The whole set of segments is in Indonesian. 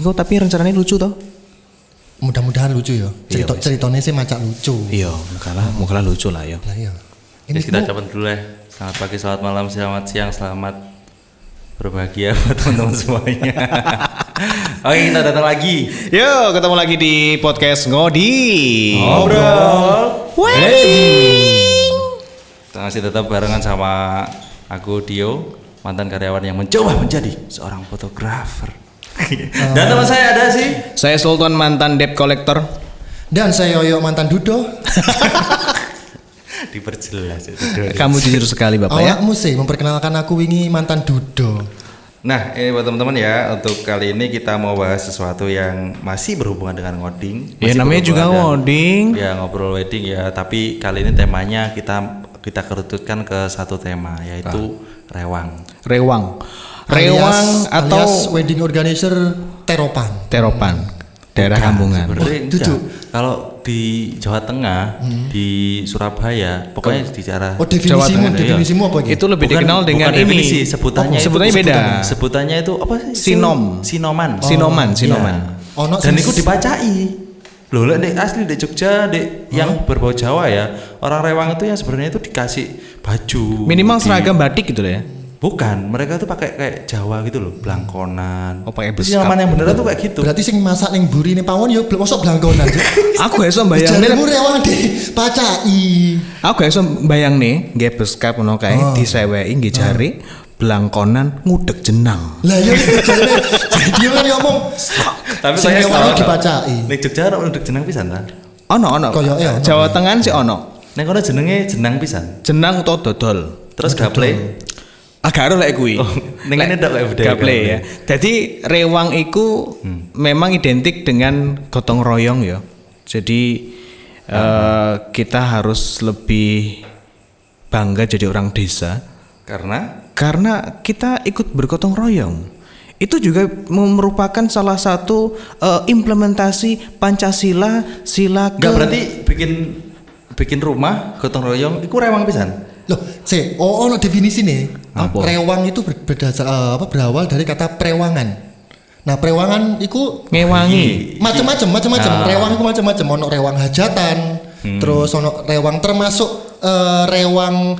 kok tapi rencananya lucu toh? Mudah-mudahan lucu ya. Cerita wis. ceritanya sih macak lucu. Iya, mukalah mukalah lucu lah ya. Lah iya. Ini Ini kita ucapkan dulu ya. Selamat pagi, selamat malam, selamat siang, selamat berbahagia buat teman-teman semuanya. Oke, kita datang lagi. Yo, ketemu lagi di podcast Ngodi. Ngobrol. Wedding. Kita masih tetap barengan sama aku Dio, mantan karyawan yang mencoba menjadi seorang fotografer. Dan teman saya ada sih. Saya Sultan mantan debt collector. Dan saya Yoyo mantan Dudo. Diperjelas itu. Kamu jujur sekali Bapak ya. Awakmu sih memperkenalkan aku wingi mantan Dudo. Nah, ini buat teman-teman ya, untuk kali ini kita mau bahas sesuatu yang masih berhubungan dengan ngoding. Ya namanya juga ngoding. Ya, ngobrol wedding ya, tapi kali ini temanya kita kita kerututkan ke satu tema yaitu rewang. Rewang. Rewang Alias- atau alias wedding organizer Teropan. Teropan. Daerah Kampungan. Oh, enggak. duduk. Kalau di Jawa Tengah, di Surabaya, pokoknya di cara Oh, Jawa definisimu, Tengah, iya. definisimu apa gitu? Itu lebih Bukan- dikenal dengan bukan ini. definisi, sebutannya Oh, itu sebutannya beda. sebutannya. Sebutannya itu apa sih? Sinom. Sinoman. Sinoman, sinoman. Iya. Ono Dan sing- itu dipacai. Loh, lek dek asli di Jogja, dek yang berbau Jawa ya, orang Rewang itu yang sebenarnya itu dikasih baju. Minimal di- seragam batik gitu lah ya. Bukan, mereka tuh pakai kayak Jawa gitu loh, blangkonan. Oh, pakai beskap. Sinoman yang beneran tuh kayak gitu. Berarti sing masak ning buri ning pawon yo mosok blangkonan. Aku iso bayang Jaremu rewang di pacai. Aku iso bayang nih, nggih beskap ngono kae Oh. diseweki nggih jari blangkonan ngudek jenang. Lah yo jadi jadi dia kan ngomong Tapi saya tahu, dipacai. Ning Jogja ono ndek jeneng pisan ta. Ono ono. Koyoke. Jawa Tengah sih ono. Ning kono jenenge jenang pisan. Jenang utawa dodol. Terus gaple. Agak ada lek kuwi. Oh, ning kene ndak kayak budaya gaple ya. Jadi rewang iku memang identik dengan gotong royong ya. Jadi eh, kita harus lebih bangga jadi orang desa Karena karena kita ikut bergotong royong. Itu juga merupakan salah satu eh, implementasi Pancasila, sila ke enggak berarti bikin bikin rumah gotong royong iku rewang pisan. Loh, se, oh ono definisi nih. Apa? Rewang itu ber- berdasar eh, apa berawal dari kata prewangan. Nah, prewangan itu ngewangi. macam-macam, macam-macam. Ah. Rewang itu macam-macam. Ono rewang hajatan, terus ono rewang termasuk eh, rewang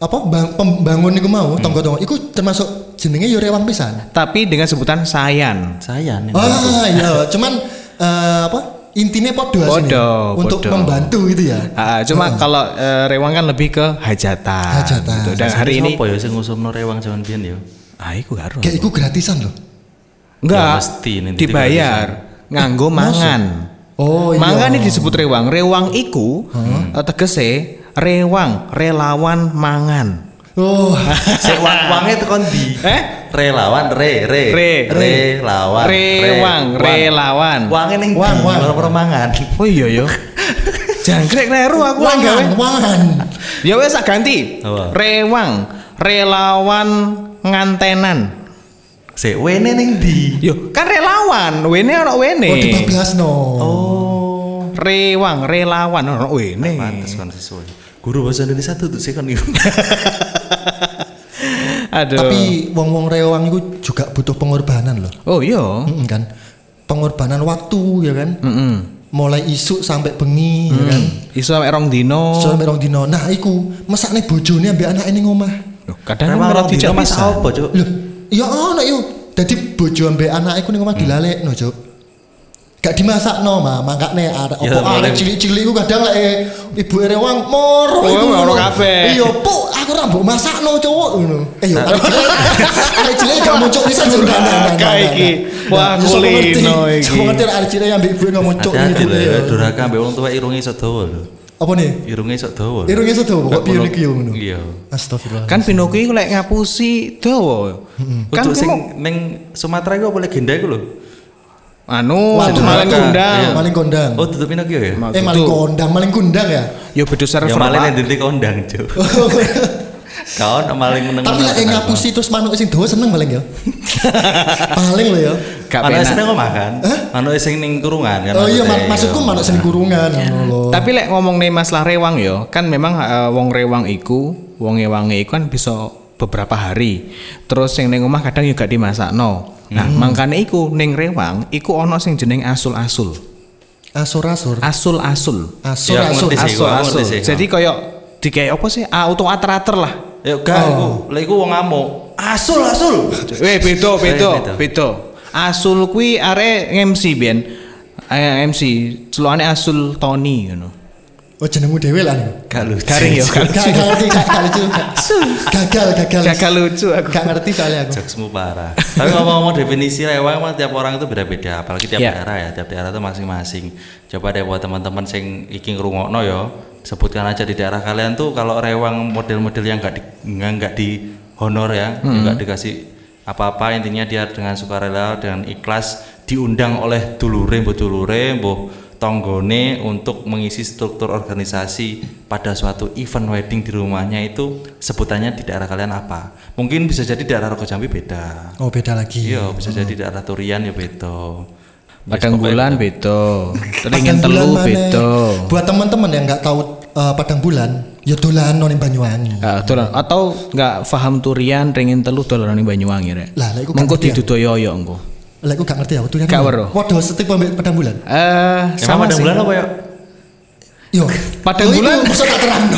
apa bang, pembangun iku mau tonggo-tonggo. Iku termasuk jenenge yo rewang pisan. Tapi dengan sebutan sayan. Saya nih. Ah, iya, cuman eh, apa? Intinya podo. Podo, untuk podo. membantu gitu ya. Ah, cuma kalau eh, rewang kan lebih ke hajatan. Hajatan. gitu. Dan hari ini apa ya sing ngusumno rewang jaman biyen ya? ah iku karo. Kayak iku gratisan loh. Enggak. Ya, dibayar nganggo mangan. Oh iya. Mangan ini disebut rewang. Rewang iku eh, tegese rewang, relawan mangan. Oh, Sik wang wange tekan di. Eh? Relawan re re Re. relawan Rewang, re, relawan. Wange ning Wang, wang. ora mangan. Oh iya yo. Jangkrik kleru aku wangan, wangan. Ya wes ganti. Rewang, relawan ngantenan. Sik wene ning di. Yo, kan relawan, wene ono wene. Oh, dibablas no. Oh. Rewang, relawan ono wene. Pantes kan sesuai. Guru bahasa Indonesia tuh tuh sih kan. Aduh. Tapi wong-wong rewang itu juga butuh pengorbanan loh. oh iya. Mm, kan. Pengorbanan waktu ya kan. Heeh. Mulai isuk sampai bengi ya kan. Iso sampe rong dino. Sampai rong dino. Nah, iku mesakne bojone ambek anake ning omah. Loh, Kadang orang dijak dino mas apa, Cuk? Loh, ya ono yuk. Dadi bojo ambek anake iku ning omah dilalekno, Cuk. Gak dimasak no, ma, makane arek Ya, opo arek boleh. cilik-cilik iku kadang lek eh, ibu rewang moro Oh, iku moro kabeh. Iya, Puk, aku ora mbok masakno cowok ngono. Eh yo arek cilik arek cilik gak muncul bisa jurang Kayak iki. Wah, kulino iki. Sopo ngerti arek cilik ambek ibu ngomong ibu ya, ya. durhaka ambek wong tua irunge iso dawa lho. Apa nih? Irunge iso dawa. lho. Irungnya kok piye iki yo ngono. Iya. Astagfirullah. Kan Pinocchio iku lek ngapusi dawa. Kan sing sing ning Sumatera iku apa legenda iku lho. Anu Waduh, maling Durhaka. kundang. Iya. Maling kondang. Oh, tutup Pinocchio ya? Ma- Eh maling kondang, maling kondang ya. Yo beda server. Ya malah Pak. yang dinti kondang, Cuk. Kau nak maling meneng. Tapi lek ngapusi terus manuk sing dawa seneng paling ya. paling lho ya. Gak Manuk penak. sing omah kan? Manuk sing ning kurungan kan. Oh iya, maksudnya, mak- maksudku iya. manuk sing kurungan ngono lho. Tapi lek ngomong nih masalah rewang yo, kan memang eh, wong rewang iku, wong ewange iku kan bisa beberapa hari. Terus yang ning omah kadang juga dimasakno. Nah, makanya iku ning rewang iku ono sing jeneng asul-asul. Asur-asur. Asul-asul. Asur-asur. Ya, Asul-asul. Jadi koyo digawe apa sih? Auto ater-ater lah. Ya gak iku, lek iku wong ngamuk. Asul asul. Weh, beda, beda, beda. Asul kuwi are MC biyen. Eh, MC celokane Asul Tony ngono. Oh jenengmu dhewe lah. nih. Gak lucu. Garing yo, Gak gak ngerti, gak gak lucu. Gagal, gagal. Gagal lucu aku. Gak ngerti soalnya aku. Jokesmu parah. Tapi ngomong-ngomong definisi rewang emang tiap orang itu beda-beda, apalagi tiap Iya. daerah ya, tiap daerah itu masing-masing. Coba deh buat teman-teman sing iki ngrungokno ya, sebutkan aja di daerah kalian tuh kalau rewang model-model yang enggak di nggak di honor ya, enggak dikasih apa-apa intinya dia dengan sukarela dengan ikhlas diundang oleh dulure mbok dulure mbok tonggone untuk mengisi struktur organisasi pada suatu event wedding di rumahnya itu sebutannya di daerah kalian apa? Mungkin bisa jadi daerah Rogo Jambi beda. Oh beda lagi. Iya, bisa jadi daerah Turian ya beda. Padang Yes, bulan beda. Padang Ringin bulan telu beda. Buat teman-teman yang nggak tahu eh, padang bulan, ya dolan ning Banyuwangi. Ah, dolan. atau nggak paham turian ringin telu dolan ning Banyuwangi rek. Lah, lah, iku Mengko ya. didudoyo engko. Lah aku gak ngerti ya, dolan. Gak weruh. Waduh, setipe ambek padang bulan. Eh, Emang sama padang sih. bulan apa ya? Yo. Padang Oh, bulan? Iku tak terang.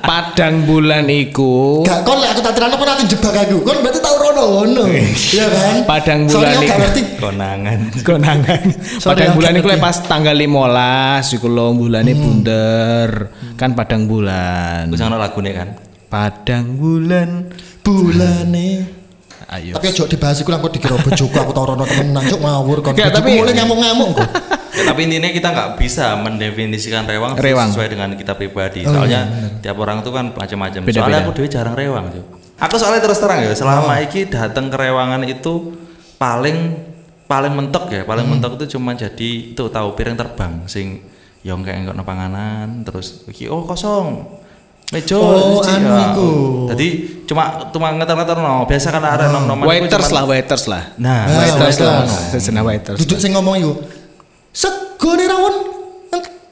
Padang bulan iku Gak kon lek aku tak terang kok nanti jebak aku. Kon berarti tau rono ngono. Iya kan? Padang bulan iku. ngerti. Konangan. konangan. Padang bulan iku lek pas tanggal 15 iku lho bulane Hmm. bunder. Kan padang bulan. Gue sangat lagu nih kan. Padang bulan. Bulane. Ayo. Tapi ojo dibahas iku lah kok dikira bojoku aku tau rono temenan cuk ngawur kon. Gak, Bojoku tapi- mulai ngamuk-ngamuk kok. Ya, tapi intinya kita nggak bisa mendefinisikan rewang, Rewang. sesuai dengan kita pribadi. Oh, soalnya iya, tiap orang tuh kan macam-macam. Soalnya aku dewe jarang rewang tuh. Aku soalnya terus terang ya, selama iki datang ke rewangan itu paling paling mentok ya, paling mentok itu cuma jadi itu tahu piring terbang sing yang kayak enggak panganan terus iki oh kosong. Mejo, Oh, siji, anu ya. iku. Jadi cuma cuma ngeter-ngeter no. Biasa kan ada nom-noman iku Waiters cuman- lah, waiters lah. Nah, Ah, waiters lah. waiters. Seneng waiters. Duduk sing ngomong iku. Sego nih rawon.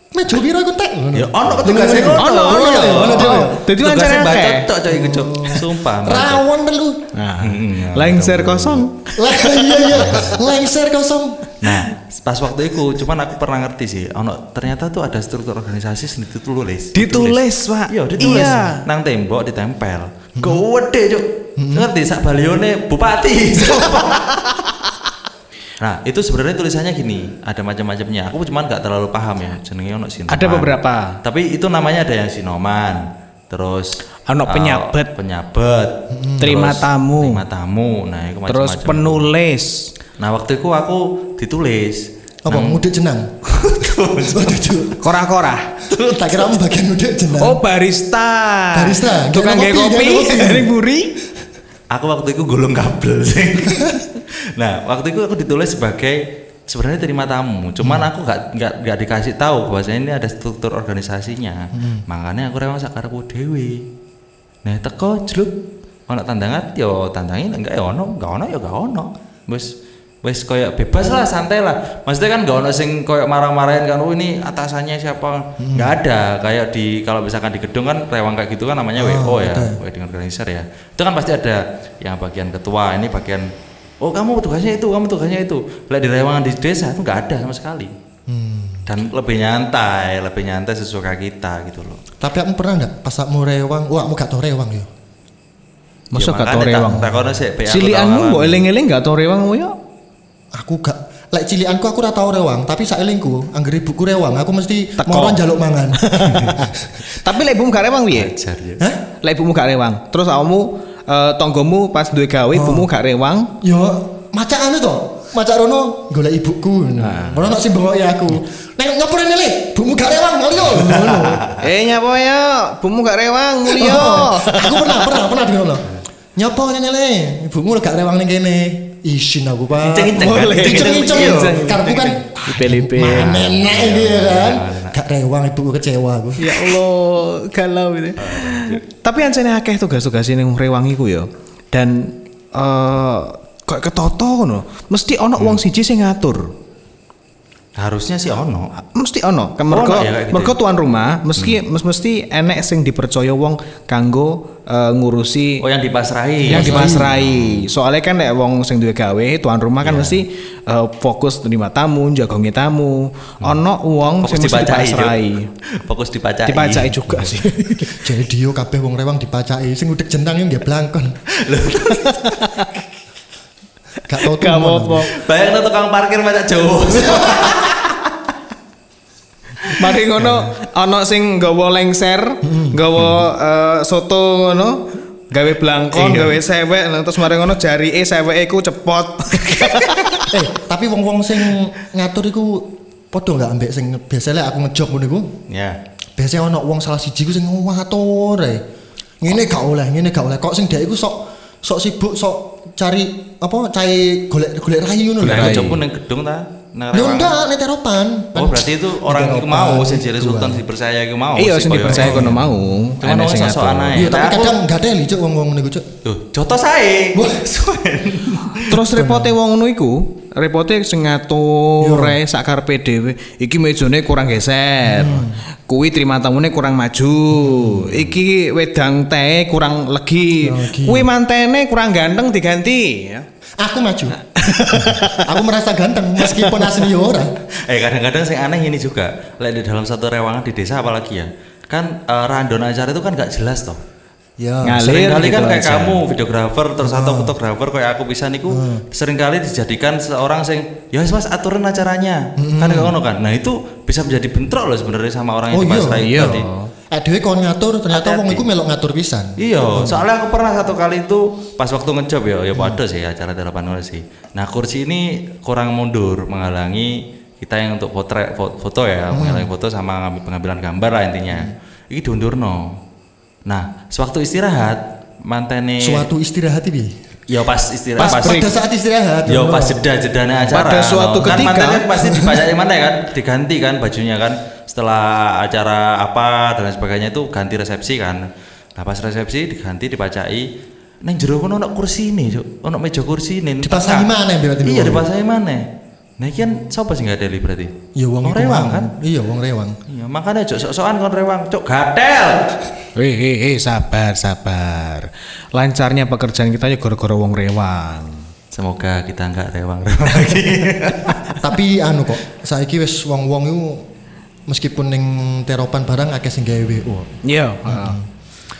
Mejo piro iku tek. Ya ono petugasnya Ono, ngono. ono, ono, ono, ono. Dadi baca akeh. tok coy iku cok. Sumpah. Rawon telu. Nah, Hmm, lengser kosong. Lah iya iya. Lengser kosong. Nah, pas waktu itu cuman aku pernah ngerti sih, ono ternyata tuh ada struktur organisasi sing ditulis. Ditulis, Pak. Iya, ditulis. Iya. Nang tembok ditempel. Gede, Cuk. Ngerti sak balione bupati. nah, itu sebenarnya tulisannya gini, ada macam-macamnya. Aku cuman nggak terlalu paham ya, jenenge ono sinoman. Ada beberapa. Tapi itu namanya ada yang sinoman. Terus Ono eh, penyabet. penyabet. Terima terus tamu. Terima tamu. Nah, itu Terus macam-macam. penulis. Nah waktu itu aku ditulis. Apa mudik jenang? Oh. Kora-kora. Tak kira kamu bagian mudik jenang. Oh, barista. Barista, Tukang kopi, kopi, kopi. dari buri. Aku waktu itu gulung kabel sih. nah waktu itu aku ditulis sebagai sebenarnya terima tamu. Cuman aku nggak nggak nggak dikasih tahu bahwasanya ini ada struktur organisasinya. Makanya aku rewang sakarepku dewi. Nah teko jeluk ono tandangan yo tandangin enggak ya ono enggak ono ya enggak ono. Wes wes koyo bebas lah santai lah. Maksudnya kan enggak ono sing koyo marah-marahin kan oh ini atasannya siapa. Enggak ada kayak di kalau misalkan di gedung kan rewang kayak gitu kan namanya WO ya, wedding organizer ya. Itu kan pasti ada yang bagian ketua, ini bagian oh kamu tugasnya itu, kamu tugasnya itu. Lah di rewangan di desa itu enggak ada sama sekali. Dan lebih nyantai, lebih nyantai sesuka kita gitu loh. Tapi kamu pernah nggak pas kamu rewang? Wah, kamu gak tau rewang ya? Masa Ya, gak tau tak- rewang? sih, Pak, aku Cilianmu tahu mbok alami. Aku gak Lek cilianku aku ora tau rewang, tapi saelingku angger ibuku rewang, aku mesti Teko. moron jaluk mangan. Tapi lek ibumu gak rewang piye? Ajar ya. Hah? Lek ibumu gak rewang. Terus kamu eh, tonggomu pas duwe gawe ibumu gak rewang. Yo, macak anu to. Macak rono golek ibuku. Ngono nek sing bengoki aku. Nek ngopo rene le? Ibumu gak rewang. Ngono. Eh nyapa ya? Ibumu gak rewang mulya. Oh, aku pernah pernah pernah di ngono. Nyapa rene le? Ibumu gak rewang ning kene. Isin aku, Pak. Inceng-inceng kan? Boleh. Yo. Inceng. Karepku kan Lipe-lipe. Mana enak iki ya kan. gak rewang ibuku kecewa aku. Ya Allah, galau gitu. Tapi ancene akeh tugas-tugas ning rewang iku ya. Dan eh kok ketoto ngono. Mesti ana wong siji sing ngatur. Harusnya sih ono. Mesti ono. Kan mergo Ono ya gitu mergo ya? tuan rumah meski mes- mesti enek sing dipercaya wong kanggo eh, ngurusi Oh yang dipasrahi. yang dipasrai. Soalnya kan nek wong sing duwe gawe, tuan rumah kan mesti eh, fokus terima tamu, jagongi tamu. Ono wong Fokus sing mesti dipacai. dipasrai. Cuk. Fokus dipacai. Dipacai juga sih. Jadi dia kabeh wong rewang dipacai sing udek jentang yang dia blangkon. Gak tau Gak apa-apa. Bayang tuh tukang parkir pacak Jawa. Mari ngono ana sing nggawa lengser, nggawa eh, soto ngono, gawe blangkon, Iya. gawe sewek, terus mari ngono jarike seweke iku cepot. eh, tapi wong-wong sing ngatur iku padha gak ambek sing biasanya aku ngejob ngono iku. ya. Biasanya ono wong salah siji ku sing ngatur ae. Ngene gak oleh, ngene gak oleh. Kok sing dhek iku sok sok sibuk sok cari apa cari golek golek rayu ngono lho. Golek rayu. jobku neng gedung ta? Nang Yo Rewang. enggak, nek teropan. Oh berarti itu orang teropan, mau sing jere gitu, sultan dipercaya iku mau. Iya sih, sing dipercaya kono mau. Cuman Ana wong ae. Iya, tapi Nah, kadang gak ada cuk wong-wong niku cuk. Tuh, jotos ae. Wah, Terus repote wong ngono iku, repote sing ngatur ae sakarepe dhewe. Iki mejane kurang geser. Kuwi terima tamune kurang maju. Iki wedang teh kurang legi. Kuwi mantene kurang ganteng diganti. ya. Aku maju. aku merasa ganteng meskipun asli yo ora. Eh kadang-kadang sing aneh ini juga, lek di dalam satu rewangan di desa apalagi ya, kan eh, random acara itu kan gak jelas toh. Ya. Ngalir kali kan gitu kayak aja. kamu videografer terus atau fotografer kayak aku bisa niku sering kali dijadikan seorang sing ya wis mas aturan acaranya kan kayak ngono kan nah itu bisa menjadi bentrok loh sebenarnya sama orang yang Oh, iya. dipasrai Iya. tadi Eh dhewe kon ngatur ternyata wong iku melok ngatur pisan. Iya, soalnya aku pernah satu kali itu pas waktu ngejob ya, ya pada sih acara delapan orang sih. Nah kursi ini kurang mundur, menghalangi kita yang untuk foto, foto ya, menghalangi foto sama ngambil pengambilan gambar lah intinya. Ini diundur no. Nah, sewaktu istirahat mantene, Suatu istirahat iki. ya pas istirahat, Pas pas. Pada saat istirahat. Yo ngono. pas jeda jedanya acara. Pada suatu no. kan ketika- mantannya pasti dibaca yang mana kan, diganti kan bajunya kan. Setelah acara apa dan lain sebagainya itu ganti resepsi kan. Nah pas resepsi diganti dipacai. Neng jero kono ono kursi ini, Cuk. Ono meja kursi ini. Dipasangi mana berarti Iya, dipasangi mana? Nah, iki kan sapa sing gak deli berarti? Iya wong rewang kan? Iya wong rewang. Iya, makanya cok sok-sokan kon rewang, cok gatel. Eh, eh, eh, sabar, sabar. Lancarnya pekerjaan kita ya gara-gara wong rewang. Semoga kita nggak rewang-rewang lagi. Tapi anu kok, saiki wis wong-wong iku meskipun ning teropan barang akeh sing gawe WO. Iya. heeh.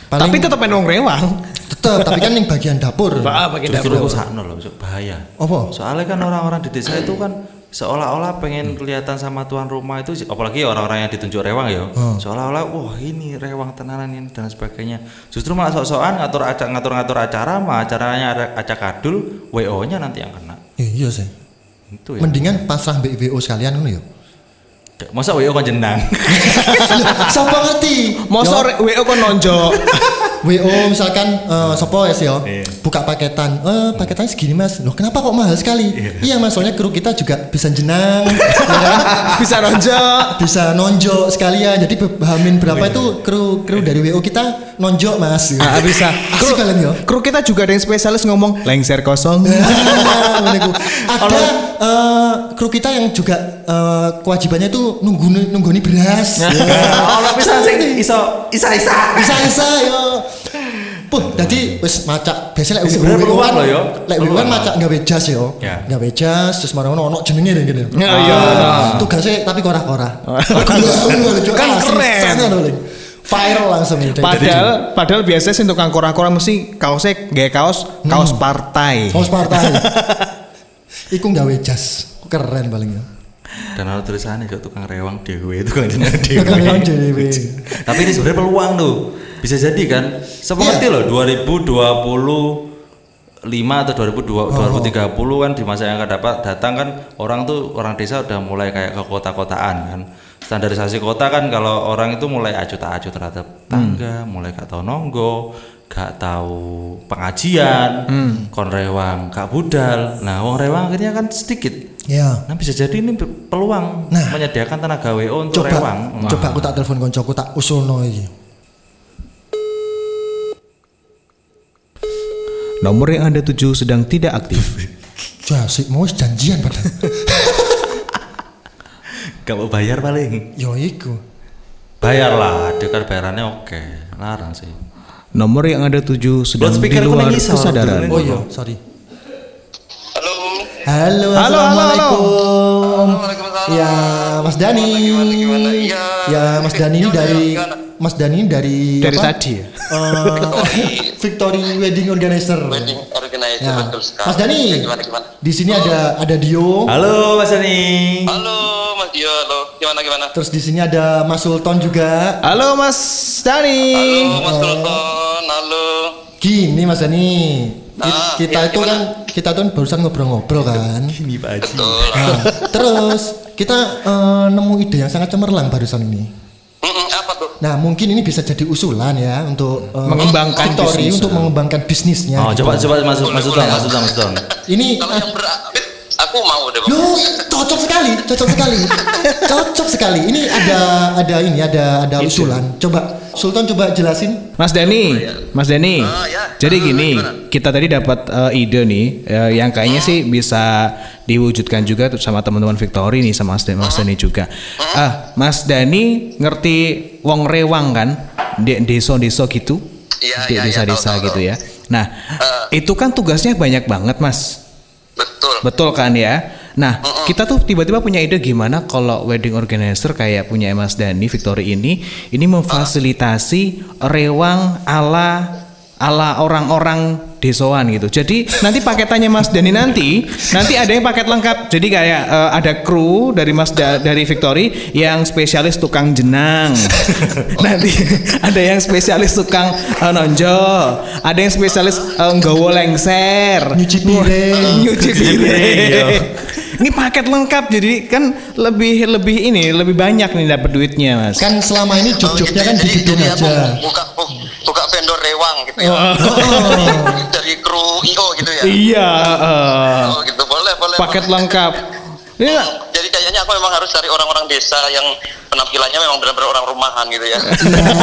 Paling- Tapi tetep enek wong rewang. Tetep, tapi kan ning bagian dapur. Pak, bagi Justru dapur. sakno loh, bahaya. Apa? Soalnya kan orang-orang di desa itu kan seolah-olah pengen kelihatan sama tuan rumah itu apalagi orang-orang yang ditunjuk rewang ya. Hmm. Seolah-olah wah ini rewang tenanan ini dan sebagainya. Justru malah sok-sokan ngatur aca- ngatur-ngatur acara mah acaranya ada acak kadul, WO-nya nanti yang kena. Iya sih. Itu ya. Mendingan pasrah mbek WO sekalian ngono ya. Masa WO kan jenang. Sapa ngerti? Mosok re- WO kon nonjok. WO misalkan eh sopo ya sih yo Iya. buka paketan eh paketannya segini mas loh kenapa kok mahal sekali iya mas soalnya kru kita juga bisa jenang ya kan? Bisa nonjok. bisa nonjok sekalian jadi hamin berapa itu kru kru dari WO kita nonjok mas Ah, bisa. asik kalian yo Kru kita juga ada yang spesialis ngomong lengser kosong. Ah, ada eh, kru kita yang juga eh, kewajibannya itu nunggu nungguni beras Ya. Ono pisan sing iso isa-isa. bisa bisa yo Puh, jadi wis macak biasa lek WO peluang loh, yo. Lek Peluang. macak gawe jas yo. Ya. Gawe jas terus marang ono ono jenenge lho gini. Ya, iya. Tugasnya tapi kora-kora. Kan keren. Viral langsung itu. Padahal padahal biasanya sih tukang kora-kora mesti kaosnya gaya kaos kaos partai. Kaos partai. Iku gawe jas. Keren paling ya. Dan ada tulisannya cok tukang rewang dewe, tukang jenang dewe. Tukang rewang dewe. Tapi ini sebenarnya peluang tuh. Bisa jadi kan? Seperti Iya. loh 2025 atau 2020, 2030 kan di masa yang akan dapat datang kan orang tuh orang desa udah mulai kayak ke kota-kotaan kan. Standarisasi kota kan kalau orang itu mulai acuh tak acuh terhadap tangga, mulai gak tahu nonggo, gak tahu pengajian, kon rewang, gak budal. Nah, wong rewang akhirnya kan sedikit. Ya. Nah bisa jadi ini peluang Nah. menyediakan tenaga WO untuk Coba, rewang. Nah. coba aku tak telepon koncoku tak usulno iki. Nomor yang Anda tuju sedang tidak aktif. Jasik mau janjian padahal. Gak mau bayar paling. Yo iku. Bayar lah, dia kan bayarannya oke. Larang sih. Nomor yang Anda tuju sedang di luar kesadaran. Oh iya, sorry. Halo. Halo, Halo, halo, assalamualaikum. Waalaikumsalam. Ya, Mas Dani. Gimana, gimana, Iya. Ya, Mas Dani ini dari gimana? Mas Dani ini dari Dari apa? tadi ya? Eh, Victory Wedding Organizer. Wedding organizer Ya. betul sekali. Mas Dani, Ya, gimana gimana? di sini ada ada Dio. Halo Mas Dani. Halo Dio, halo. Gimana gimana? Terus di sini ada Mas Sultan juga. Halo Mas Dani. Halo Mas Sultan, halo. Gini Mas Dani, ki- Ah, kita iya, itu kan kita tuh barusan ngobrol-ngobrol kan. Ini Pak Haji. Nah, terus kita eh, nemu ide yang sangat cemerlang barusan ini. Mm-mm, apa tuh? Nah mungkin ini bisa jadi usulan ya untuk eh, Mengembangkan Victory bisnis. untuk mengembangkan bisnisnya. Oh, gitu. coba coba masuk masuk dong, masuk dong, masuk dong. Ini Kalau yang berat, aku mau deh. Bang. Loh, cocok sekali, cocok sekali, cocok sekali. Ini ada ada ini ada ada usulan. Coba Sultan coba jelasin. Mas Dani, Mas Dani. Ah, ya. Jadi Ah, gini, gimana? kita tadi dapat eh, ide nih, eh, yang kayaknya sih bisa diwujudkan juga sama teman-teman Victory nih sama Mas Dani, Mas Dani juga. Ah, Mas Dani ngerti wong rewang kan? Di desa-desa gitu? Iya, Di iya, iya, desa-desa gitu ya. Nah, itu kan tugasnya banyak banget, Mas. Betul. Betul kan ya? Nah, kita tuh tiba-tiba punya ide gimana kalau wedding organizer kayak punya Mas Dani Victory ini ini memfasilitasi rewang ala ala orang-orang desoan gitu. Jadi nanti paketannya Mas Dani nanti nanti ada yang paket lengkap. Jadi kayak eh, ada kru dari Mas Da- dari Victory yang spesialis tukang jenang. nanti ada yang spesialis tukang eh, nonjol, ada yang spesialis eh, nggawa lengser, Nyuci piring. nyuci piring. Ini paket lengkap jadi kan lebih lebih ini lebih banyak nih dapat duitnya mas. Kan selama ini Oh, job-jobnya gitu. kan di gedung aja. Buka, bu- buka ya. Oh, Dari kru IO gitu ya. Iya. eh, Oh gitu boleh boleh. paket boleh. lengkap. Ini Hmm, Jadi kayaknya aku memang harus cari orang-orang desa yang penampilannya memang benar-benar orang rumahan gitu ya.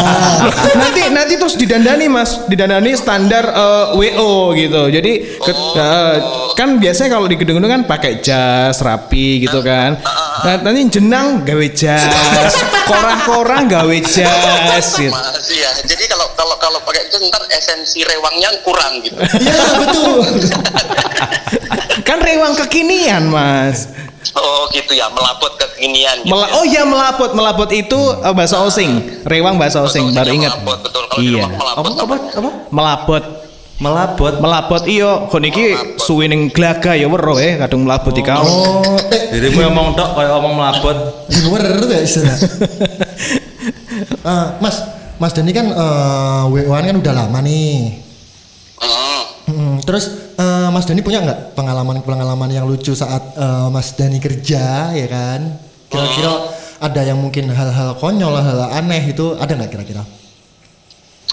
nanti nanti terus didandani mas, didandani standar eh, WO gitu. Jadi ke- Oh. eh, kan biasanya kalau di gedung-gedung kan pakai jas rapi gitu kan. Nah, nanti jenang gawe jas, korah-korah gawe jas gitu. Masih ya. Jadi kalau kalau kalau pakai itu ntar esensi rewangnya kurang gitu. Iya betul. Kan rewang kekinian mas. Oh gitu ya, melaput kekinian gitu. Mela- ya. oh iya melaput, melaput itu eh, bahasa osing, rewang bahasa osing, Betul, baru iya, ingat. melaput, betul. Kalau di Iya. rumah melaput Apa apa apa? Melaput, Melabot. melaput iyo, kon iki suwi ning glaga ya wero eh kadung melaput iki kau. Oh, eh, Dirimu ngomong tok kayak ngomong melabot. luar ya istilah. Eh, mas, Mas Dani kan eh WO-an kan udah lama nih. Hmm, terus eh, Mas Dani punya nggak pengalaman-pengalaman yang lucu saat eh, Mas Dani kerja ya kan? Kira-kira ada yang mungkin hal-hal konyol, hal-hal aneh itu ada nggak kira-kira?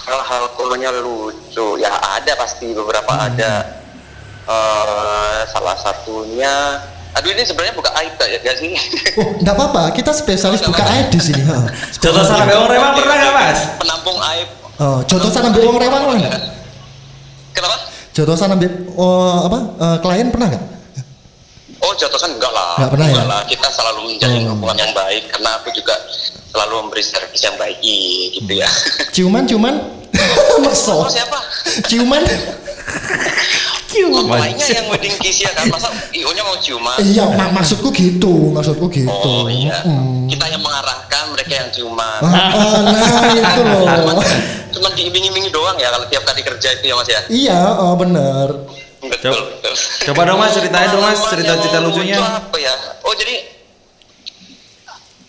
Hal-hal konyol lucu ya ada pasti beberapa ada. Eh, salah satunya, aduh ini sebenarnya buka aib ya gak sih? Oh, nggak apa-apa, kita spesialis buka aib di sini. Contoh sana orang rewang pernah nggak mas? Penampung aib. Oh, jotosan ambil uang rewang lah nggak? Kenapa? Jotosan ambil oh, apa eh, klien pernah nggak? Oh jatuhsan enggak lah. Nggak pernah ya? Enggak lah. Kita selalu menjalin Oh. hubungan yang baik karena aku juga selalu memberi servis yang baik gitu ya. Ciuman, ciuman. Makso. Oh siapa? Ciuman. Mainnya yang wedding kiss ya kan masa IO-nya mau ciuman? Iya, mak- maksudku gitu, maksudku gitu. Oh iya. Hmm. Kita yang mengarahkan, mereka yang ciuman. Ah, nah itu loh. Cuman diiming-imingi doang ya kalau tiap kali kerja itu ya mas ya. Iya, oh bener. Betul. Coba- betul. Coba dong mas ceritain dong mas cerita-cerita lucunya. lucu apa ya? Oh jadi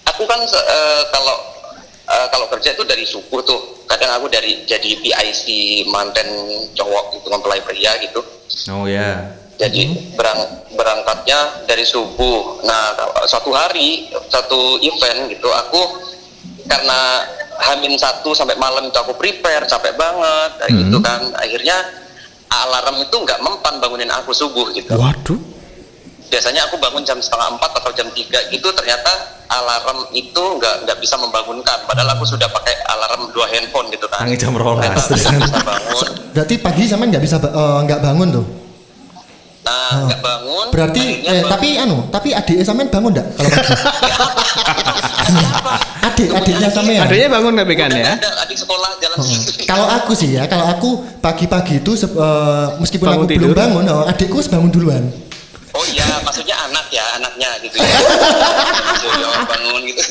aku kan eh, kalau eh, kalau kerja itu dari subuh tuh. Kadang aku dari jadi PIC manten cowok itu mempelai pria gitu. Oh ya. Jadi berang, berangkatnya dari subuh. Nah suatu hari satu event gitu aku karena hamin satu sampai malam itu aku prepare capek banget kayak gitu kan akhirnya alarm itu nggak mempan bangunin aku subuh gitu Waduh. biasanya aku bangun jam setengah empat atau jam tiga gitu ternyata alarm itu nggak nggak bisa membangunkan padahal aku sudah pakai alarm dua handphone gitu kan Tangi jam rolas. Ternyata nggak bisa bangun Berarti pagi sampean nggak bisa ba- eh, nggak bangun tuh. Nah nggak bangun Berarti eh, bangun. tapi anu, tapi adik sampean bangun enggak kalau pagi? adik adiknya sampean. Adanya bangun tapi kan ya. ada adik sekolah jalan sendiri Kalau aku sih ya, kalau aku pagi-pagi itu eh, meskipun Bangun aku belum tidur. bangun, oh, adikku harus bangun duluan. oh iya maksudnya anak ya anaknya gitu ya bangun gitu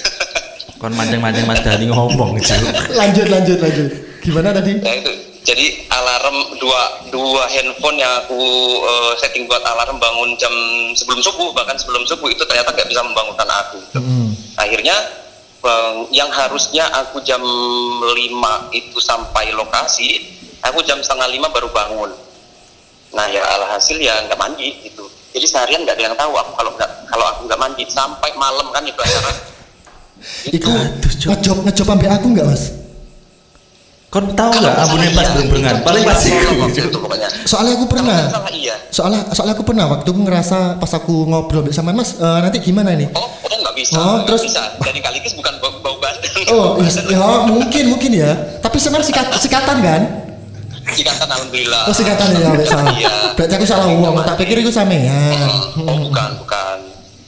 Kon mancing-mancing Mas Dani ngomong gitu. lanjut lanjut lanjut. Gimana tadi? ya itu jadi alarm dua dua handphone yang aku eh, setting buat alarm bangun jam sebelum subuh bahkan sebelum subuh itu ternyata nggak bisa membangunkan aku gitu. akhirnya bang, yang harusnya aku jam 5 itu sampai lokasi aku jam setengah lima baru bangun nah ya alhasil ya nggak mandi gitu jadi seharian nggak ada yang tahu aku kalau nggak kalau aku nggak mandi sampai malam kan itu acara Cuk. ngejob ngejob ambek aku enggak, Mas? Kon tahu nggak salah pas iya. berbengan? Itu Paling iya, pasti pokoknya Soalnya aku pernah. iya Soalnya soalnya aku pernah waktu aku ngerasa pas aku ngobrol sama Mas, eh, nanti gimana ini? Oh, oh nggak bisa. Oh, terus- bisa. Dari kalikis bukan bau, bau badan. Oh, badan. ya mungkin mungkin ya. Tapi sebenarnya sikat, sikatan kan? Ikatan alhamdulillah. Oh sikatan ya, salah. Iya. Berarti aku salah uang. Tak pikir itu sama ya. Hmm, Oh, bukan, bukan.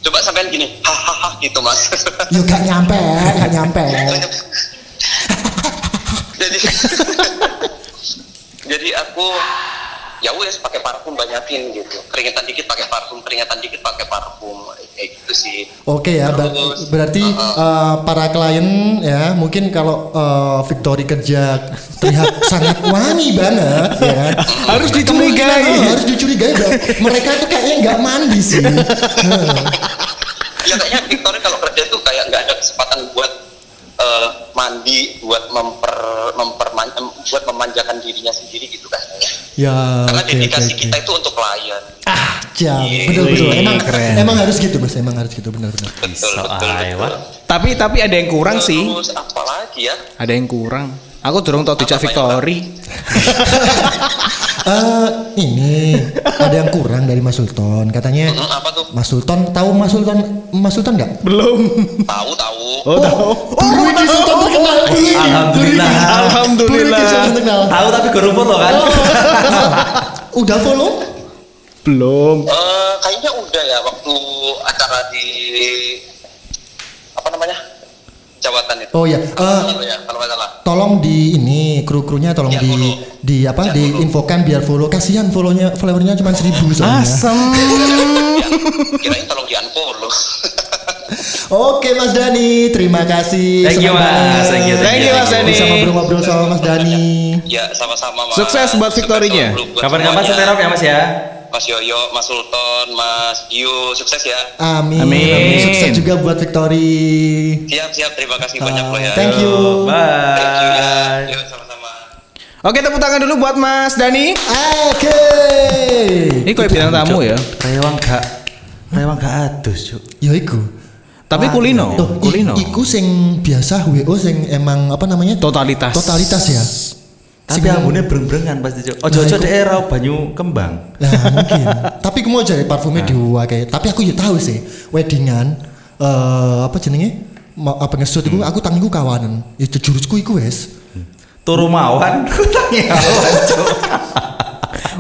Coba sampean gini, hahaha gitu mas. Yo gak nyampe, gak nyampe. jadi, jadi aku ya wes pakai parfum banyakin gitu. Keringetan dikit pakai parfum, keringetan dikit pakai parfum. Kayak gitu sih. Oke ya, ber- berarti eh, para klien ya mungkin kalau eh, Victory kerja terlihat sangat wangi banget ya kan. Harus dicurigai. oh, harus dicurigai mereka tuh kayaknya nggak mandi sih. Ya kayaknya Victoria kalau kerja tuh kayak nggak ada kesempatan buat eh, mandi, buat memper, memperman, em, buat memanjakan dirinya sendiri gitu kan. ya, Karena oke dedikasi oke. kita itu untuk klien. Ah, jam. Iya. Betul betul. Wih, Emang keren. emang harus gitu Mas, emang harus gitu benar-benar. Betul, Bisa betul, ae, betul. Wak. Tapi tapi ada yang kurang sih. Terus apa lagi ya? Ada yang kurang. Aku durung tau dijak? Victory. Eh, ini ada yang kurang dari Mas Sultan. Katanya Hmm, apa tuh? Mas Sultan tahu Mas Sultan Mas Sultan nggak? Belum. Tahu tahu. Oh, tahu. Buru iki Sultan terkenal. Alhamdulillah. Alhamdulillah. Tahu tapi guru foto kan? Udah follow? Belum. Eh, kayaknya udah ya waktu acara di apa namanya jawatan itu. Oh ya, eh, Kalau ya kalau salah. Tolong di ini kru-krunya tolong Biar di follow. di apa Biar diinfokan biar follow. Kasihan follownya followernya cuma seribu soalnya. Asem. Ya, kirain tolong di unfollow. Oke Mas Dani, terima kasih. Thank you, Mas. banget Thank you, thank you, Mas Dani. Bisa ngobrol-ngobrol sama Mas Dani. ya sama-sama Mas. Sukses buat Victorinya. Kapan-kapan seterop ya Mas ya? Mas Yoyo, Mas Sultan, Mas Dio, sukses ya. Amin. Amin. Sukses juga buat Victory. Siap, siap. Terima kasih banyak loh ya. Ah, Thank you. Thank you ya. Bye. Yuk, sama-sama. Oke, tepuk tangan dulu buat Mas Dani. Oke. Ini kok bintang tamu ya. Rewang gak Rewang gak adus, Cuk. Ya iku. Tapi kulino, Tuh, i- kulino. iku sing biasa WO sing emang apa namanya? Totalitas. Totalitas ya. Tapi ambune breng-brengan pasti, Cuk. Nah, Ojo-ojo iku- dhek rau banyu kembang. Nah mungkin. Tapi aku mau cari parfumnya dua kayak. Tapi aku ya tahu sih. Weddingan. eh apa jenenge? Apa ngesut iku aku tangiku kawanan. Itu jurusku iku wes. Turu mawon, tangi awan, Cuk.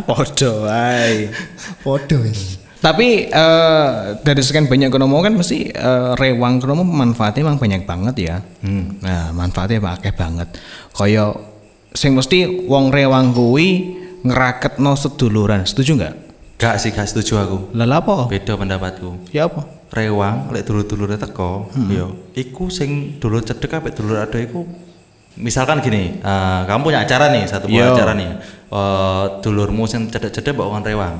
Podo ae. Podo wes. Tapi eh, dari sekian banyak kono kan mesti eh, rewang kono manfaatnya emang banyak banget ya. Nah, manfaatnya pakai banget. Kaya sing mesti wong rewang kuwi ngeraketno seduluran. Setuju nggak? Gak sih, gak setuju aku. Lah lha apa? Beda pendapatku. Ya apa? Rewang lek dulur-dulure teko, yo iku sing dulur cedek apik dulur ado iku misalkan gini, eh, kamu punya acara nih, satu buah Yo. acara nih. Eh, dulurmu sing cedek-cedek mbok kon rewang.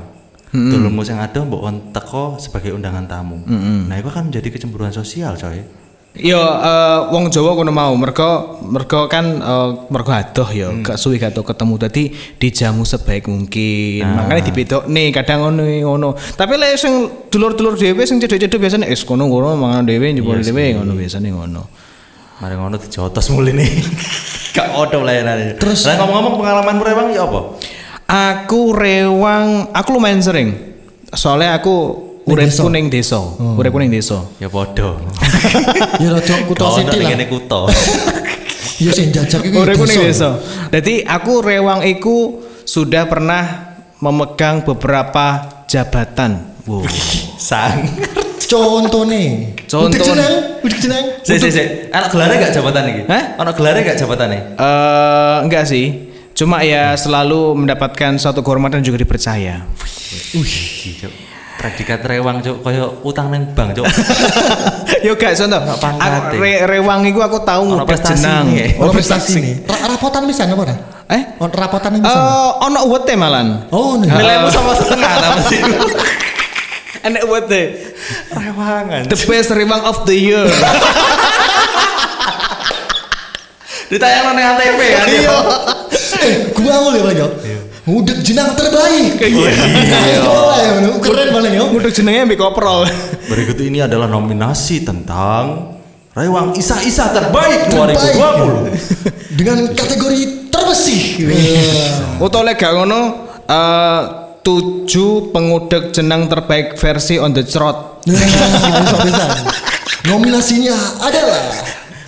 Dulurmu sing ado mbok kon teko sebagai undangan tamu. Nah, itu kan menjadi kecemburuan sosial, coy. Yo eh, wong Jawa kono mau mergo mergo kan eh, mergo adoh ya gak suwi gak ketemu dadi dijamu sebaik mungkin. Makanya dibedok nih kadang ngono ngono. Tapi lek sing dulur-dulur dhewe sing cedek-cedek biasanya es kono ngono mangan dhewe njupuk dhewe ngono biasanya ngono. Mari ngono dijotos muli nih. Gak odo layanane. Terus- Lah ngomong-ngomong pengalaman rewang ya apa? Aku rewang, aku lumayan sering. Soalnya aku uripku ning desa. Uripku ning desa. Ya podo. Ya rada kutha sithik lah. kene kuto. Ya sing jajak iku Uripku ning desa. Jadi aku rewang iku sudah pernah memegang beberapa jabatan. Wow. Sang. Contone. Contoh. Udik jeneng, udik jeneng. Si si si. Anak gelarnya gak jabatan iki? Hah? Anak gelarnya gak jabatan nih? Eh enggak sih. Cuma ya selalu mendapatkan suatu kehormatan juga dipercaya. Cuk. Predikat rewang cuk koyo utang nang bank cuk. Yo gak contoh. Nggak pangkat Aku, e. re- rewang iku aku tahu Ono ngudek jenang. nih, Oh, prestasi nih. Rapotan pisan apa ora? Eh? Oh, rapotan Eh pisan. ono uwete malan. Oh. Nilaimu sama setengah apa sih? Enek uwete. Rewangan. The best rewang of the year. Ditayang nang ATP kan. Iya. Eh, gua ngul ya. Ngudek jenang terbaik. Iya. Iya. Keren banget yo. Ngudek jenenge mbek koprol. Berikut ini adalah nominasi tentang Rewang Isa-Isa terbaik, Terbaik. 2020. Dengan kategori terbersih. Utawa lek gak ngono eh tujuh pengudek jenang terbaik versi on the trot. Nah, bisa. Nominasinya adalah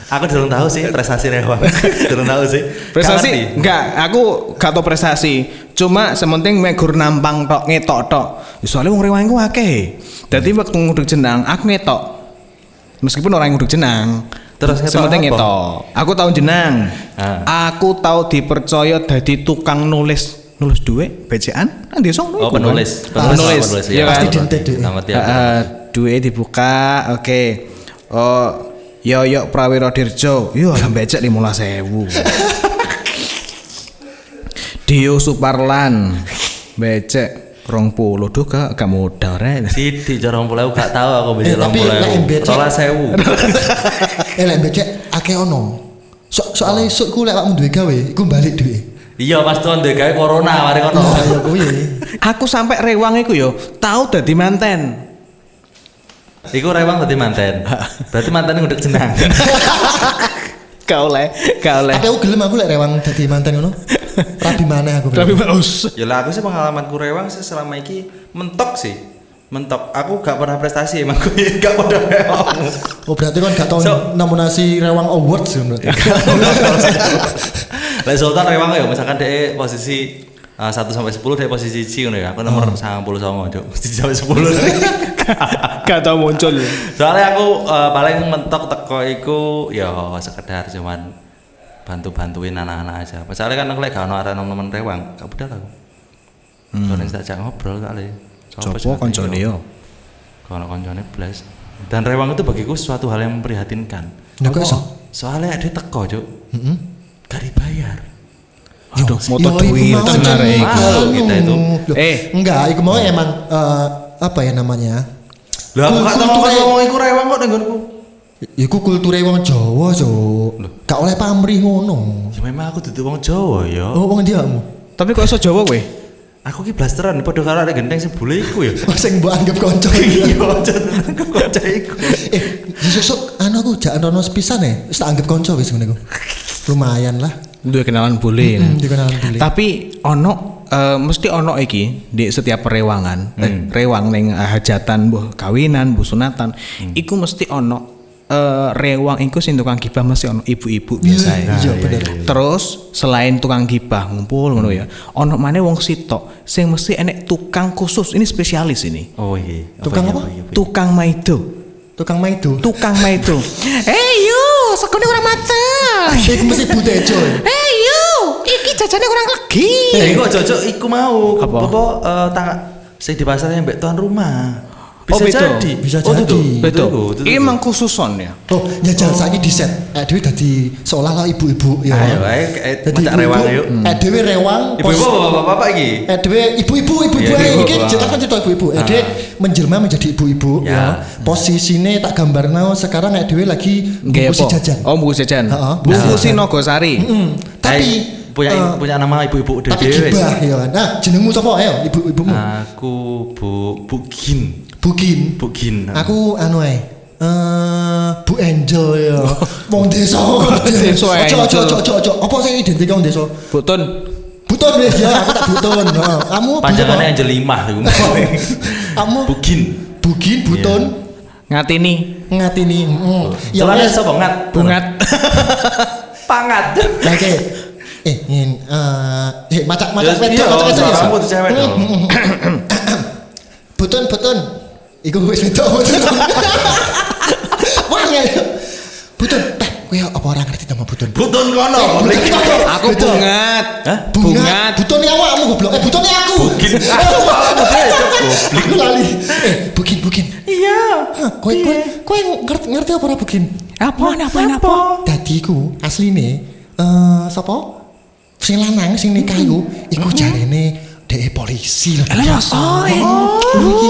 Aku belum tahu sih prestasi Rewang. belum tahu sih. Prestasi enggak, aku gak tau prestasi. Cuma sementing megur nampang tok ngetok tok. Ya, Soalnya wong rewang iku akeh. Dadi waktu ngudek jenang aku ngetok. Meskipun orang ngudek jenang. Terus ngetok sementing ngetok. Aku tahu jenang. Ah. Aku tahu dipercaya dadi tukang nulis nulis duit bejaan kan desa ngono Oh, kan. penulis. Ah, penulis. Pasti dintet deh. Ngerti aku. Heeh, duit dibuka, oke. Oh, yo yo Prawiro Dirjo, yo lah becek 15.000. Dio Suparlan, becek rong puluh duh gak gak modal rek. Sidi jorong pulau gak tahu aku bisa Eh, tapi pulau. Rola sewu. eh lek becek akeh ono. So, soalnya esuk ku lek awakmu duwe gawe, iku balik duwe. Iya pas tuan deh kayak corona mari kono. Ya kuwi. Aku sampai rewang iku yo tahu dadi manten. Iku rewang tadi manten. Berarti mantan udah jenang. Oleh, gak oleh. Tapi aku gelem aku lek rewang dadi manten ngono. Rabi maneh aku. Tapi bagus. ya lah aku sih pengalamanku rewang sih selama ini mentok sih. Mentok. Aku gak pernah prestasi emang aku gak pernah rewang. Oh berarti kan gak tau So- nominasi Rewang Awards ya berarti. Lah Sultan rewang ya misalkan dia posisi uh, 1 sampai 10 dia posisi C ngono ya. Aku nomor 99 Cuk. Mesti sampai 10. Gak tau muncul. Soalnya aku uh, paling mentok teko iku ya sekedar cuman bantu-bantuin anak-anak aja. Soalnya kan aku lek gak ono arek temen rewang, gak budal aku. Hmm. Soalnya tak jak ngobrol kali. Coba koncone yo. Kalau koncone blas. Dan rewang itu bagiku suatu hal yang memprihatinkan. Ya kok iso? Soalnya dia teko, Cuk. Heeh. Gak dibayar. Aduh, Yo, moto iku duit tenar iku. Mahal anu. kita itu. Loh, Eh. enggak, iku mau emang eh, apa ya namanya? Lah aku gak tau ngomong iku rewang kok nenggonku. Iku kulture wong Jawa, Cuk. Gak oleh pamrih ngono. Ya memang aku duduk wong Jawa ya. Oh, wong diamu. Tapi kok iso Jawa kowe? Aku ki blasteran padha karo arek gendeng sing bule iku ya. Oh, sing mbok anggap kanca. Iya, aku kanca iku. Eh, sesuk anu aku jak ono sepisan ya. Wis tak anggap kanca wis ngene iku. Lumayan lah. Duwe kenalan boleh. Hmm, dikenalan boleh. Tapi ono eh, mesti ono iki di setiap rewangan, eh, Hmm. rewang ning eh, hajatan, mbuh kawinan, mbuh sunatan, Hmm. iku mesti ono eh, rewang iku sing tukang gibah mesti ono ibu-ibu biasa ya. Iya, bener. Terus selain tukang gibah ngumpul ngono ya, ono maneh wong sitok sing mesti enek tukang khusus, ini spesialis ini. Oh iya. Tukang iya, apa? iya, iya. Tukang maido. Tukang maido. Tukang maido. Eh yo, sekone orang macet. Iku mesti butejo. Eh yo, iki jajane kurang legi. Ya iku cocok iku mau. Apa? Apa eh tang sing di pasar yang mbek tuan rumah. Oh, Bisa beda. jadi. Bisa oh, jadi. Betul. itu, itu, Ini emang khususon ya. Oh, nyajal saiki di set. Eh dhewe dadi seolah-olah ibu-ibu ya. Ayo Dadi macak rewang yuk. Eh dhewe rewang. Ibu-ibu pos- bapak-bapak iki. Eh dhewe ibu-ibu ibu-ibu wah. cerita kan cerita ibu-ibu. Eh dhewe menjelma menjadi ibu-ibu Ya. ya. Posisine tak gambarno sekarang eh dhewe lagi apa? jajan. Oh, bungkus jajan. Heeh, Bungkusi Nogosari. Hmm, tapi punya eh, punya nama ibu-ibu tapi dhewe. gibah ya. Nah, jenengmu sapa ayo ibu-ibumu? Aku Bu Bugin. Bugin. Bugin. Aku anu ae. Eh Bu Angel ya. Wong desa. Desa Ojo ojo ojo ojo ojo. Apa sing identik wong desa? Butun. Buton wis ya, aku tak buton. Heeh. Kamu Panjangannya? Angel 5 iku. Kamu Bugin. Bugin, Buton, Ngatini. Ngatini. Mm. Ya Celana wes. sapa ngat? Bungat. Pangat. Lah oke. Eh, ngin eh eh macak macak Ya, wedok, iya, macak wedok. ya? kamu tuh cewek dong. Butun, butun. Iku wis wedok. butun. Wah, ya. Butun, eh, kowe apa ora ngerti nama butun? Butun kono. Aku Betul. bungat. Bungat. Butun ya awakmu goblok. Eh, butun ya aku. Bugin. Aku goblok. Aku lali. Eh, bugin, bugin. Iya. Kowe kowe kowe ngerti ngerti apa ora bugin? Apa apa apa? Dadi iku asline eh sapa? Sing lanang sing nikah iku iku jarene dhek polisi lho. Lah masa? Oh, iki. Jadi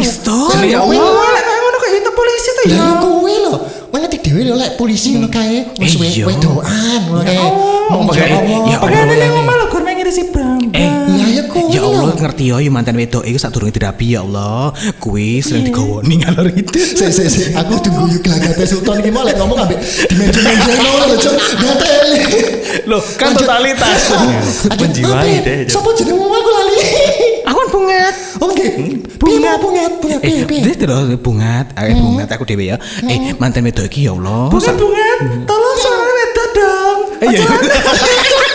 pistol. Jenenge Ya kowe Allah. Lek ngono kok itu polisi Lah ya kowe lho. Ngerti dhewe lho lek polisi ngono kae wis iya. wedoan ngono kae. Mau pakai- ya Allah. malah gur ngirisi bram. Eh, ya kowe. Ya Allah lho. ngerti yo yo mantan wedok iku sadurunge dirabi ya Allah. Kuwi sering digawoni ngalor itu. Sik sik sik aku tunggu yuk glagate Sultan iki mau lek ngomong ambek dimensi-mensi ngono lho, Cuk. Gateli. Loh, kan totalitas. Menjiwai deh, Cuk. Sopo jenengmu aku lali. Aku kan Oke. Bunga bunga bunga Eh, piye piye. dia terus bungat, eh bungat aku dhewe ya. Eh, mantan wedok iki ya Allah. Bukan bungat. Tolong suara wedok dong. Eh, iya. Eh,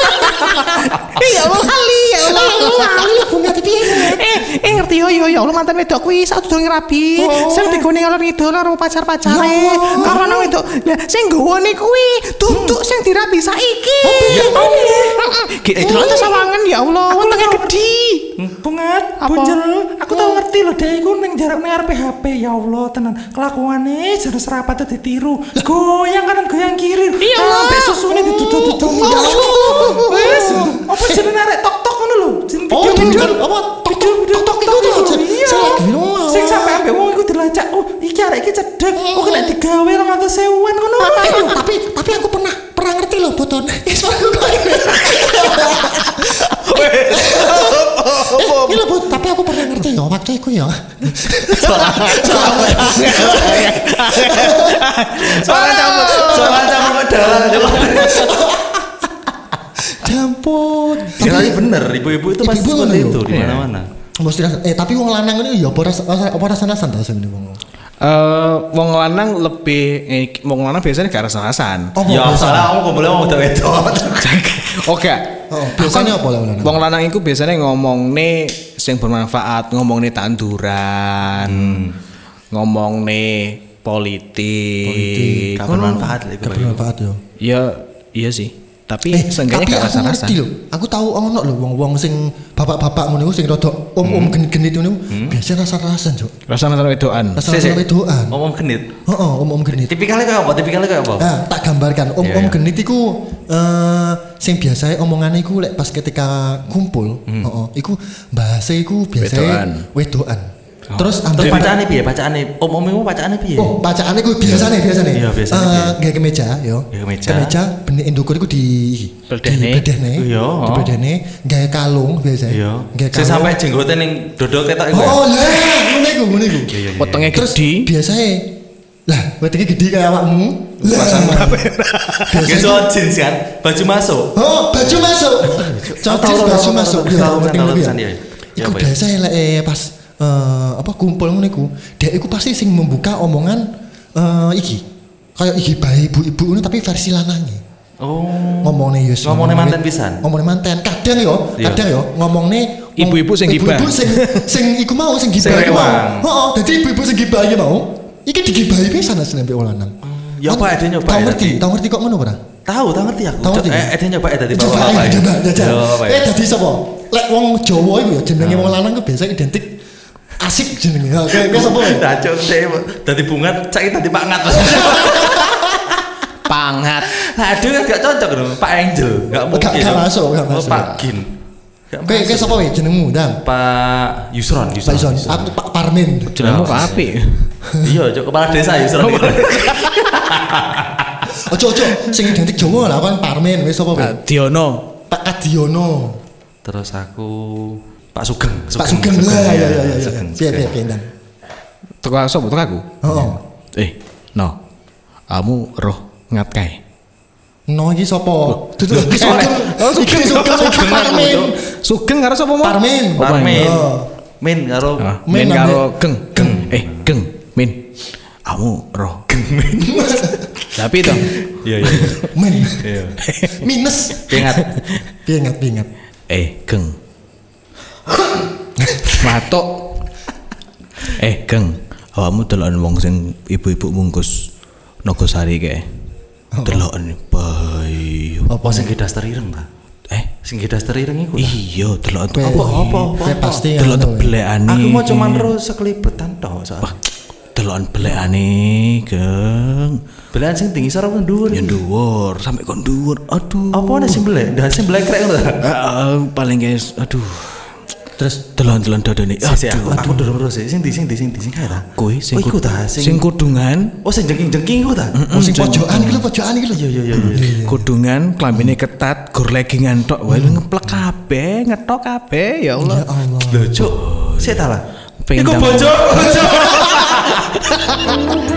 ya Allah kali, ya Allah. Lali bunga piye. Eh, eh ngerti yo yo ya Allah mantan wedok kuwi sak durunge rabi. Oh. Sing digone ngalor ngidul karo pacar-pacare. Ya. Karo nang wedok. Lah sing gawone kuwi tutuk sing dirabi saiki. Ya Allah. Kita itu lantas sawangan ya Allah, wetenge gedhi. Bungat, bunjel. Aku tau ngerti loh, dia iku ning jarak ning arep HP. Ya Allah, tenan. Kelakuane jare serapat ditiru. Goyang kanan goyang kiri. Iya, Allah. Sampai susune ditutup-tutup. Ya Allah. Wes, apa jenenge arek tok-tok ngono lho. Jeneng Oh, video-video. Kan apa tok tok itu itu. lho, Iya. sing lagi viral. Sing sampe ambek wong iku dilacak. Oh, iki arek iki cedek. Oh, kena digawe 200.000-an ngono. Eh, tapi tapi aku pernah pernah ngerti loh boton. Eh, ini. Ini loh, Bot, tapi aku pernah ngerti ya waktu itu ya. Soalnya campur, soalnya campur kok dalan. Jamput. Ya, tapi bener, ibu-ibu itu pasti seperti itu di mana-mana. Mesti rasa, eh tapi wong lanang ini ya apa rasa apa rasa nasan ta sing wong. Eh, wong lanang lebih eh, wong lanang biasanya gak rasa-rasan. Oh, Ya, salah kamu boleh mau udah wedok. Oke. Oh, biasanya apa lah wong lanang? Wong lanang iku biasanya ngomong nih sing bermanfaat, ngomong nih tanduran, ngomong nih politik. Gak bermanfaat itu. Gak bermanfaat yo. Ya iya sih. Tapi Eh, seenggaknya tapi gak aku ngerti lho. Aku tahu ono lho wong-wong sing bapak-bapak ngono iku sing rada om-om genit-genit ngono. Biasanya rasa-rasan, Cuk. Rasa-rasa wedokan. Rasa-rasa wedoan. Ngomong genit. Heeh, om-om genit. Tipikalnya kayak apa? Tipikalnya kayak apa? Nah, tak gambarkan. Om Iya, om iya. genit iku eh sing biasa omongannya iku lek pas ketika kumpul, heeh, iku bahasa iku biasanya wedoan. Terus Terus ambil bacaannya piye? Bacaannya om-om itu bacaannya piye? Oh, bacaannya gue biasanya biasanya. Iya, biasanya, Eh, iya. Gak kemeja, yo. Gaya kemeja. Kemeja benih indukur itu di Beledehne. bedehne. Iya. Di bedehne, gaya kalung biasa. Iya. Gaya Saya kalung. sampai jenggotnya ning dodol ketok iku. ya? Oh, lah, ngono iku, ngono iku. Iya, iya, iya. Wetenge gede. biasanya lah, wetenge gede kayak awakmu. Lah, Gak biasanya soal jeans kan, baju masuk. Oh, baju masuk. Tahu, baju masuk. tahu, Iya, tahu, ya. iya. Iya, Iku ya? biasa lah eh pas eh, apa kumpul ngono iku. Dia iku pasti sing membuka omongan eh iki. Kayak iki bae ibu-ibu tapi versi lanange. Oh. Ngomongnya Yus. Ngomongnya mantan pisan? Ngomongnya mantan. Kadang yo, Iya. kadang yo ngomongnya Ibu-ibu sing gibah. Ibu-ibu sing sing iku mau sing gibah iku mau. Heeh, dadi ibu-ibu sing gibah iki mau. Iki digibahi pisan asline mbek lanang. ya apa, ada nyoba Tahu ya ngerti, tadi? tahu ngerti kok ngono ora? Tahu, tahu ngerti aku. Tahu ngerti, Eh, kan? dia nyoba ya tadi Coba ya? coba. Ya, ya? Eh dadi sapa? Lek wong Jawa iku ya jenenge wong lanang ku biasa identik asik jenenge. Kayak sapa? ya? Racun deh, tadi bungat, cak tadi pangat. Pangat. Nah, aduh gak cocok dong, Pak Angel, gak mungkin. gak masuk, gak Oh, masuk. Pak Gin. Kayak masuk. sapa wae jenengmu, Dam? Pak Yusron, Pak Yusron. Ison, aku Pak Parmin. Jenengmu kok apik. Iya, Cok, kepala desa Yusron. Ojo ojo sing identik Jawa lah kan Parmin wis sapa wae? Diono. Pak Kadiono. Terus aku Pak Sugeng. Pak Sugeng lah ya ya ya ya. Sugeng, Piye piye Sugeng. piye Dam? Teko sapa teko aku? Heeh. Eh, no. Kamu roh ngat kae. No iki sapa? Dudu iki Sugeng. Oh, Iki Sugeng iki Parmin. Sugeng karo sapa mau? Parmin. Oh, Parmin. Oh. Min karo Ah, ambil- karo geng. Geng Eh, geng, Min. Kamu roh geng, Min. Tapi toh, Iya iya. Men. Iya. Minus. Ingat. Pingat, pingat. eh, geng. Matok. Eh, geng. Awakmu delokan wong sing ibu-ibu bungkus Nogosari kae. Delokan bayi. Apa sing daster ireng ta? Eh, Sing daster ireng iku. iya delokan tuh. Apa, apa, apa, pasti Delok anu, belekane. Aku mau cuman ro sekelibetan tok soalnya. Delokan belekane, geng. Belahan sing tinggi sarap dhuwur. Yang dhuwur, sampai kon dhuwur. Aduh. Apa ada sing belek? Dah sing belek krek ngono ta? Ah, paling guys, aduh. Terus Delokan-delokan dadane. Si, si, aku, aku durung terus sih. Sing di sing di sing di sing kae ta? Sing Oh, iku kud- ta sing sing kudungan, Oh, sing jengking-jengking iku ta? oh, sing pojokan iki lho, pojokan iki lho. Iya iya iya. kudungan, klambine ketat, gur leggingan tok, wae ngeplek kabeh, ngetok kabeh ya Allah. Ya Allah. Lho, Cuk. Sik ta lah. Iku bojo.